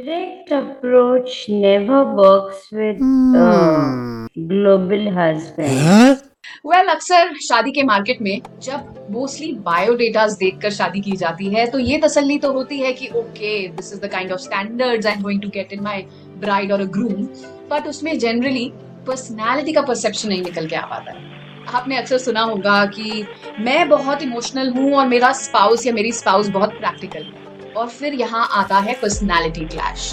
direct approach never works with uh, global husbands. Well well, अक्सर शादी के market में जब मोस्टली बायोडेटास देखकर शादी की जाती है तो ये तसल्ली तो होती है कि okay this is the kind of standards I am going to get in my bride और अ ग्रूम बट उसमें जनरली पर्सनालिटी का परसेप्शन नहीं निकल के आ पाता है। आपने अक्सर सुना होगा कि मैं बहुत इमोशनल हूँ और मेरा स्पाउस या मेरी स्पाउस बहुत प्रैक्टिकल है। और फिर यहाँ आता है पर्सनैलिटी क्लैश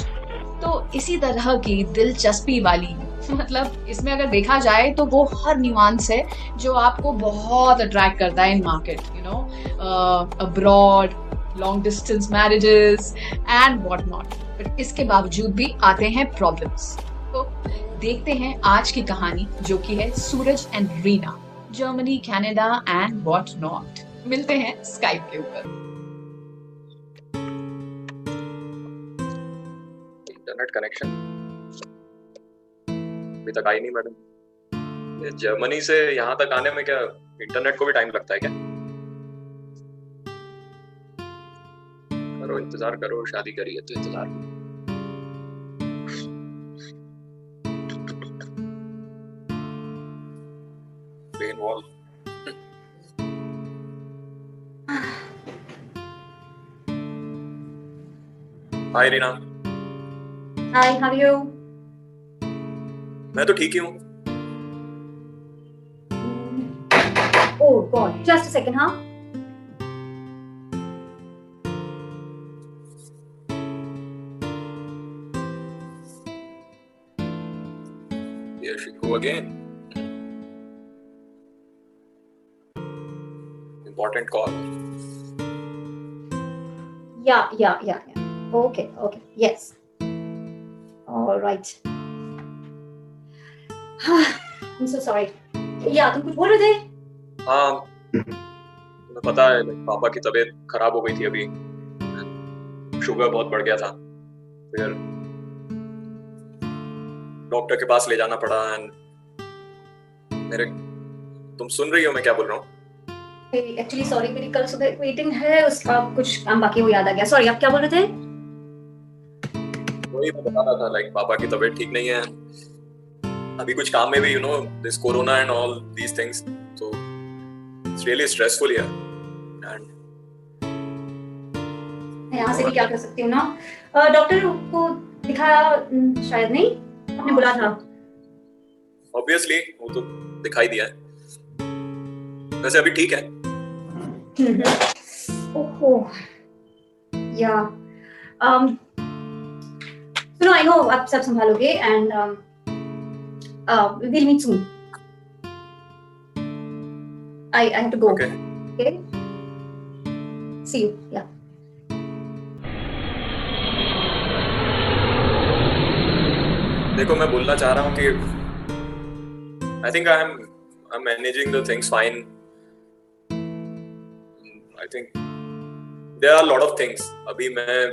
तो इसी तरह की दिलचस्पी वाली मतलब इसमें अगर देखा जाए तो वो हर न्यूआंस है जो आपको बहुत अट्रैक्ट करता है in market you know abroad long distance marriages and what not but इसके बावजूद भी आते हैं प्रॉब्लम्स तो देखते हैं आज की कहानी जो कि है Suraj and Reena Germany Canada and what not मिलते हैं स्काइप के ऊपर. इंटरनेट कनेक्शन अभी तक आई नहीं मैडम जर्मनी से यहाँ तक आने में क्या इंटरनेट को भी टाइम लगता है क्या? करो इंतज़ार, करो, शादी करिए तो इंतज़ार। Hi Reena hi how are you मैं तो ठीक ही हूँ oh God just a second हाँ Here she go again. Important call. Yeah, yeah, yeah, yeah. Okay, okay. Yes. All right. I'm so sorry. Yeah, तुम कुछ बोल रहे थे? हाँ तुम्हें पता है पापा की तबीयत खराब हो गई थी अभी शुगर बहुत बढ़ गया था फिर डॉक्टर के पास ले जाना पड़ा एंड मेरे तुम सुन रही हो मैं क्या बोल रहा हूँ एक्चुअली सॉरी मेरी कल सुबह मीटिंग है उसका कुछ काम बाकी वो याद आ गया सॉरी आप क्या बोल रहे थे वही मैं बता रहा था लाइक पापा की तबीयत ठीक नहीं है। अभी कुछ काम में भी you know this corona and all these things so it's really stressful here and यहाँ से भी क्या कर सकती हूँ ना? डॉक्टर को दिखाया शायद नहीं? आपने बोला था। ऑब्वियसली वो तो दिखाई दिया है। वैसे अभी ठीक है। ओहो या। um सुनो आई नो आप सब संभालोगे and uh, we'll meet soon. I, I have to go. Okay. Okay. See you. Yeah. देखो मैं बोलना चाह रहा हूँ कि I think I am I am managing the things fine I think there are lot of things अभी मैं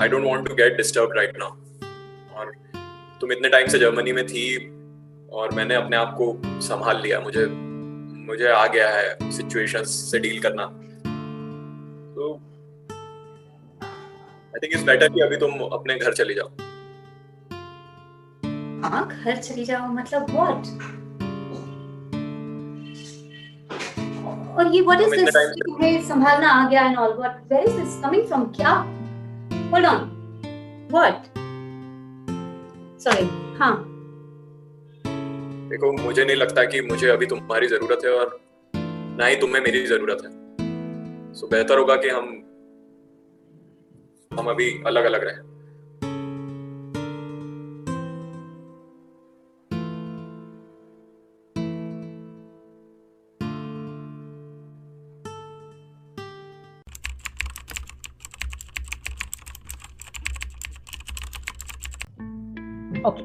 I don't want to get disturb right now और तुम इतने टाइम से जर्मनी में थी और मैंने अपने आप को संभाल लिया। मुझे मुझे आ गया है सिचुएशंस से डील करना। तो आई थिंक इट्स बेटर कि अभी तुम अपने घर चली जाओ। हाँ घर चली जाओ? मतलब व्हाट और ये व्हाट इज़ दिस तुम्हें संभालना आ गया and all what where is this coming from क्या होल्ड ऑन व्हाट सॉरी हाँ. देखो, मुझे नहीं लगता कि मुझे अभी तुम्हारी ज़रूरत है और ना ही तुम्हें मेरी ज़रूरत है। सो बेहतर होगा कि हम हम अभी अलग अलग रहें। Okay,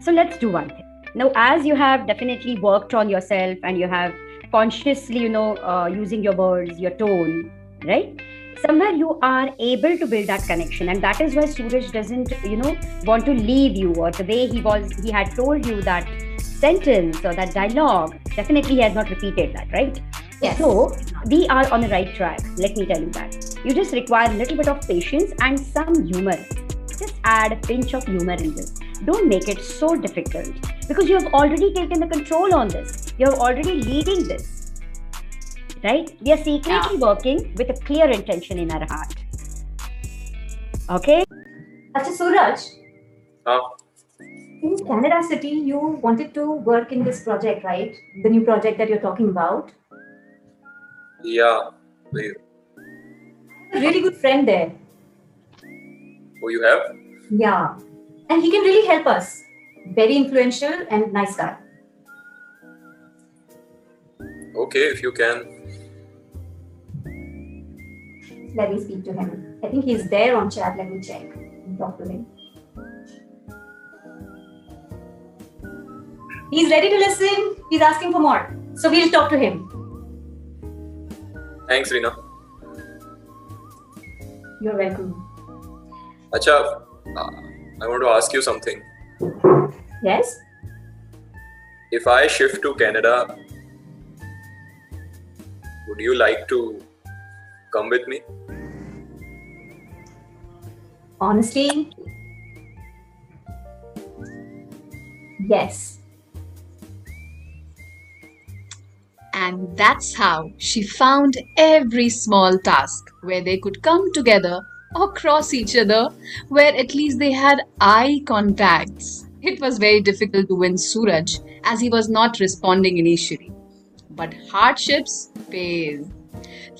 so let's do one thing. Now, as you have definitely worked on yourself and you have consciously, you know, uh, using your words, your tone, right? Somewhere you are able to build that connection, and that is why Suraj doesn't, you know, want to leave you, or the way he was, he had told you that sentence or that dialogue. Definitely, he has not repeated that, right? Yes. So we are on the right track. Let me tell you that. You just require a little bit of patience and some humor. Just add a pinch of humor in this. Don't make it so difficult because you have already taken the control on this. You're already leading this. Right? We are secretly working with a clear intention in our heart. Okay? Acha Suraj, हाँ in Canada City, you wanted to work in this project, right? The new project that you're talking about. yeah wait, A really good friend there. who you have Yeah. And he can really help us. Very influential and nice guy. okay if you can Let me speak to him. I think he's there on chat. Let me check and talk to him. He's ready to listen. He's asking for more. So we'll talk to him. thanks Rina. You're welcome. acha I want to ask you something Yes? if I shift to Canada would you like to come with me Honestly, yes. And that's how she found every small task where they could come together across each other, where at least they had eye contacts. It was very difficult to win Suraj as he was not responding initially. But hardships fail.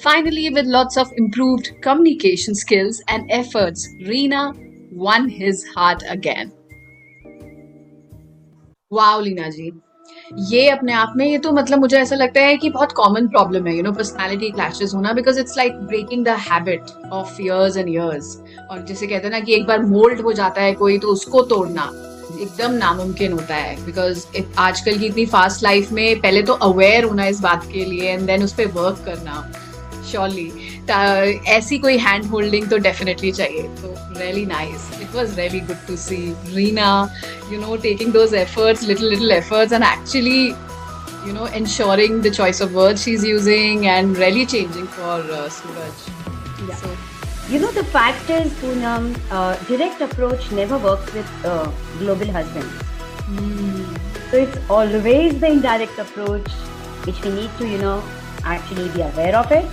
Finally, with lots of improved communication skills and efforts, Reena won his heart again. Wow, Lina ji, ये अपने आप में, ये तो मतलब मुझे ऐसा लगता है कि बहुत कॉमन प्रॉब्लम है यू नो पर्सनैलिटी क्लैशेज होना because it's like breaking the habit of years and years और जैसे कहते हैं ना कि एक बार मोल्ड हो जाता है कोई तो उसको तोड़ना एकदम नामुमकिन होता है बिकॉज़ आजकल की इतनी फास्ट लाइफ में पहले तो अवेयर होना इस बात के लिए एंड देन उस पर वर्क करना श्योरली ऐसी कोई हैंड होल्डिंग तो डेफिनेटली चाहिए तो really nice was very good to see Rina, you know, taking those efforts, little, little efforts, and actually, you know, ensuring the choice of words she's using and really changing for uh, Suraj. Yeah. So, you know, the fact is, Poonam, uh, direct approach never works with uh, global husbands. Mm. So it's always the indirect approach which we need to, you know, actually be aware of it,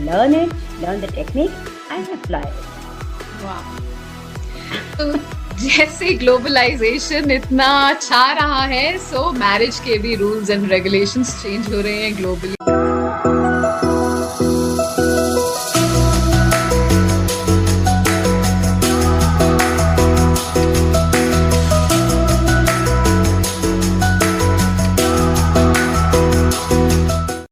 learn it, learn the technique, and apply it. Wow. तो जैसे globalisation इतना छा रहा है so marriage के भी rules and regulations change हो रहे हैं ग्लोबली